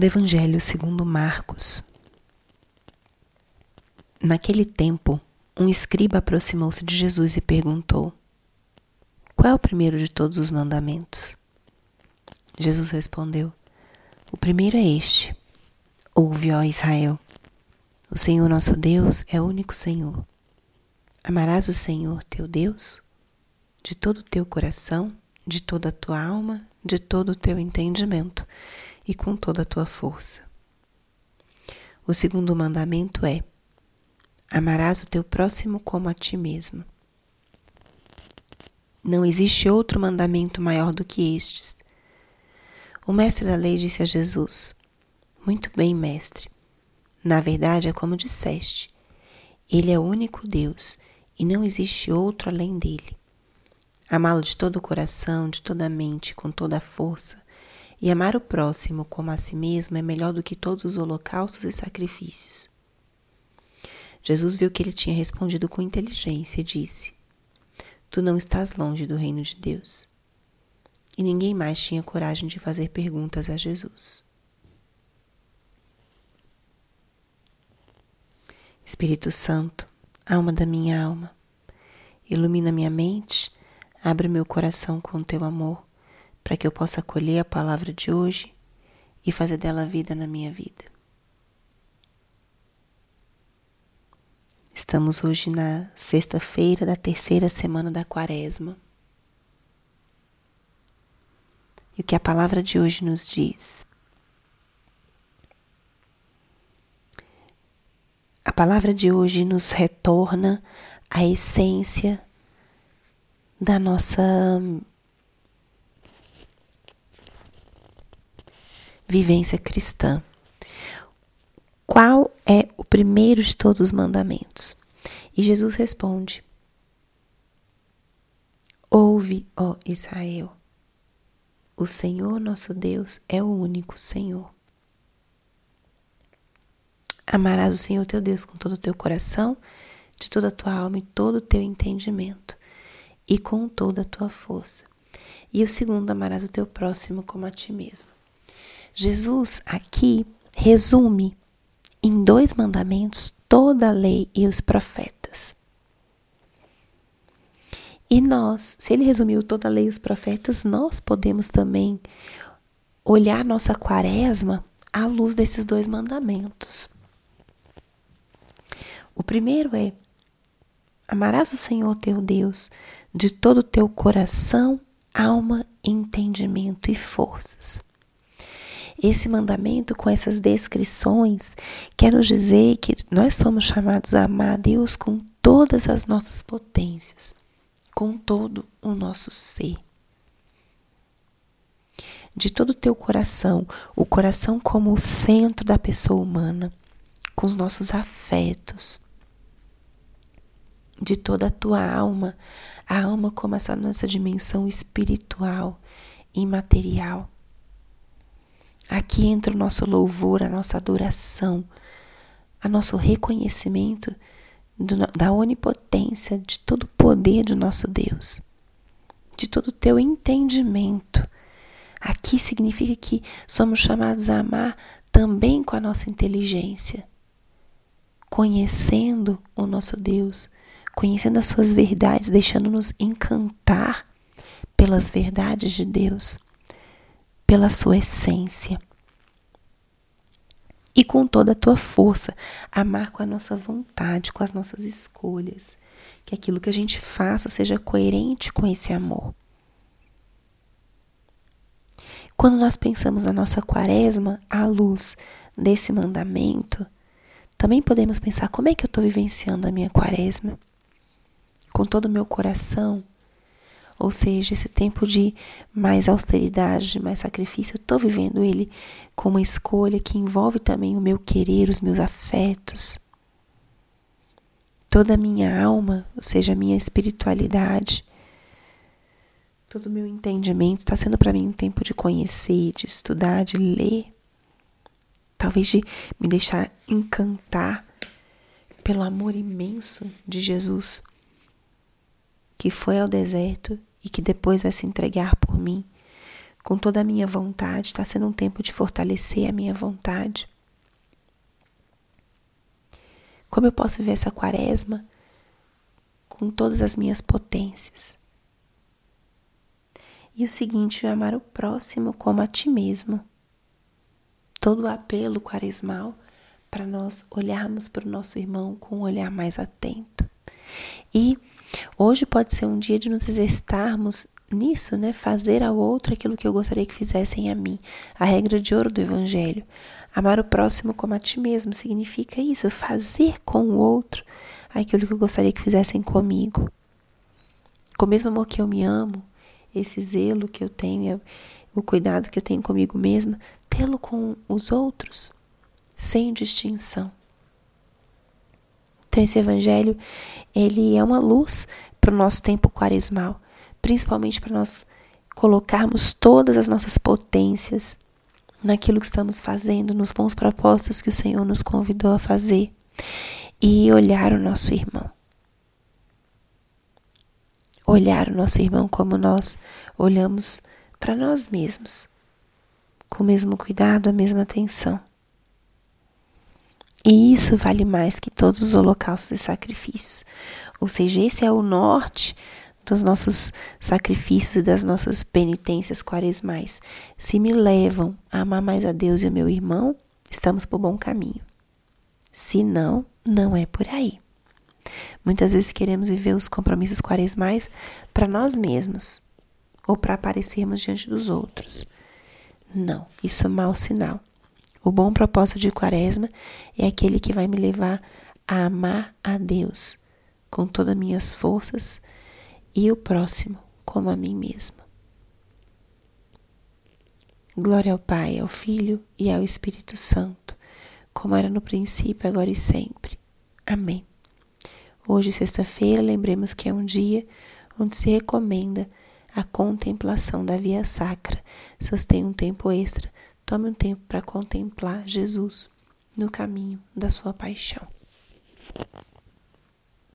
do Evangelho segundo Marcos. Naquele tempo, um escriba aproximou-se de Jesus e perguntou: Qual é o primeiro de todos os mandamentos? Jesus respondeu: O primeiro é este: Ouve, ó Israel. O Senhor nosso Deus é o único Senhor. Amarás o Senhor teu Deus de todo o teu coração, de toda a tua alma, de todo o teu entendimento e com toda a tua força. O segundo mandamento é: amarás o teu próximo como a ti mesmo. Não existe outro mandamento maior do que estes. O mestre da lei disse a Jesus: Muito bem, mestre. Na verdade, é como disseste: Ele é o único Deus e não existe outro além dele. Amá-lo de todo o coração, de toda a mente, com toda a força e amar o próximo como a si mesmo é melhor do que todos os holocaustos e sacrifícios. Jesus viu que ele tinha respondido com inteligência e disse: Tu não estás longe do reino de Deus. E ninguém mais tinha coragem de fazer perguntas a Jesus. Espírito Santo, alma da minha alma, ilumina minha mente, abre meu coração com teu amor para que eu possa acolher a palavra de hoje e fazer dela vida na minha vida. Estamos hoje na sexta-feira da terceira semana da Quaresma. E o que a palavra de hoje nos diz? A palavra de hoje nos retorna à essência da nossa vivência cristã. Qual é o primeiro de todos os mandamentos? E Jesus responde: Ouve, ó Israel, o Senhor nosso Deus é o único Senhor. Amarás o Senhor teu Deus com todo o teu coração, de toda a tua alma e todo o teu entendimento, e com toda a tua força. E o segundo, amarás o teu próximo como a ti mesmo. Jesus aqui resume em dois mandamentos toda a lei e os profetas. E nós, se ele resumiu toda a lei e os profetas, nós podemos também olhar nossa quaresma à luz desses dois mandamentos. O primeiro é: amarás o Senhor teu Deus de todo o teu coração, alma, entendimento e forças. Esse mandamento, com essas descrições, quer nos dizer que nós somos chamados a amar a Deus com todas as nossas potências, com todo o nosso ser. De todo o teu coração, o coração como o centro da pessoa humana, com os nossos afetos. De toda a tua alma, a alma como essa nossa dimensão espiritual, imaterial Aqui entra o nosso louvor, a nossa adoração, a nosso reconhecimento do, da onipotência, de todo o poder do nosso Deus, de todo o teu entendimento. Aqui significa que somos chamados a amar também com a nossa inteligência, conhecendo o nosso Deus, conhecendo as suas verdades, deixando-nos encantar pelas verdades de Deus pela sua essência. E com toda a tua força, amar com a nossa vontade, com as nossas escolhas. Que aquilo que a gente faça seja coerente com esse amor. Quando nós pensamos na nossa quaresma à luz desse mandamento, também podemos pensar como é que eu estou vivenciando a minha quaresma? Com todo o meu coração, ou seja, esse tempo de mais austeridade, mais sacrifício, eu estou vivendo ele com uma escolha que envolve também o meu querer, os meus afetos. Toda a minha alma, ou seja, a minha espiritualidade, todo o meu entendimento está sendo para mim um tempo de conhecer, de estudar, de ler, talvez de me deixar encantar pelo amor imenso de Jesus, que foi ao deserto e que depois vai se entregar por mim, com toda a minha vontade, está sendo um tempo de fortalecer a minha vontade. Como eu posso viver essa quaresma com todas as minhas potências? E o seguinte, amar o próximo como a ti mesmo. Todo o apelo quaresmal para nós olharmos para o nosso irmão com um olhar mais atento. E hoje pode ser um dia de nos exercitarmos nisso, né? Fazer ao outro aquilo que eu gostaria que fizessem a mim. A regra de ouro do Evangelho. Amar o próximo como a ti mesmo significa isso, fazer com o outro aquilo que eu gostaria que fizessem comigo. Com o mesmo amor que eu me amo, esse zelo que eu tenho, o cuidado que eu tenho comigo mesma, tê-lo com os outros, sem distinção. Então esse evangelho, ele é uma luz para o nosso tempo quaresmal, principalmente para nós colocarmos todas as nossas potências naquilo que estamos fazendo, nos bons propósitos que o Senhor nos convidou a fazer e olhar o nosso irmão. Olhar o nosso irmão como nós olhamos para nós mesmos, com o mesmo cuidado, a mesma atenção. E isso vale mais que todos os holocaustos e sacrifícios. Ou seja, esse é o norte dos nossos sacrifícios e das nossas penitências quaresmais. Se me levam a amar mais a Deus e o meu irmão, estamos por bom caminho. Se não, não é por aí. Muitas vezes queremos viver os compromissos quaresmais para nós mesmos ou para aparecermos diante dos outros. Não, isso é mau sinal. O bom propósito de Quaresma é aquele que vai me levar a amar a Deus com todas as minhas forças e o próximo como a mim mesma. Glória ao Pai, ao Filho e ao Espírito Santo, como era no princípio, agora e sempre. Amém. Hoje, sexta-feira, lembremos que é um dia onde se recomenda a contemplação da via sacra. Se tem um tempo extra, Tome um tempo para contemplar Jesus no caminho da sua paixão.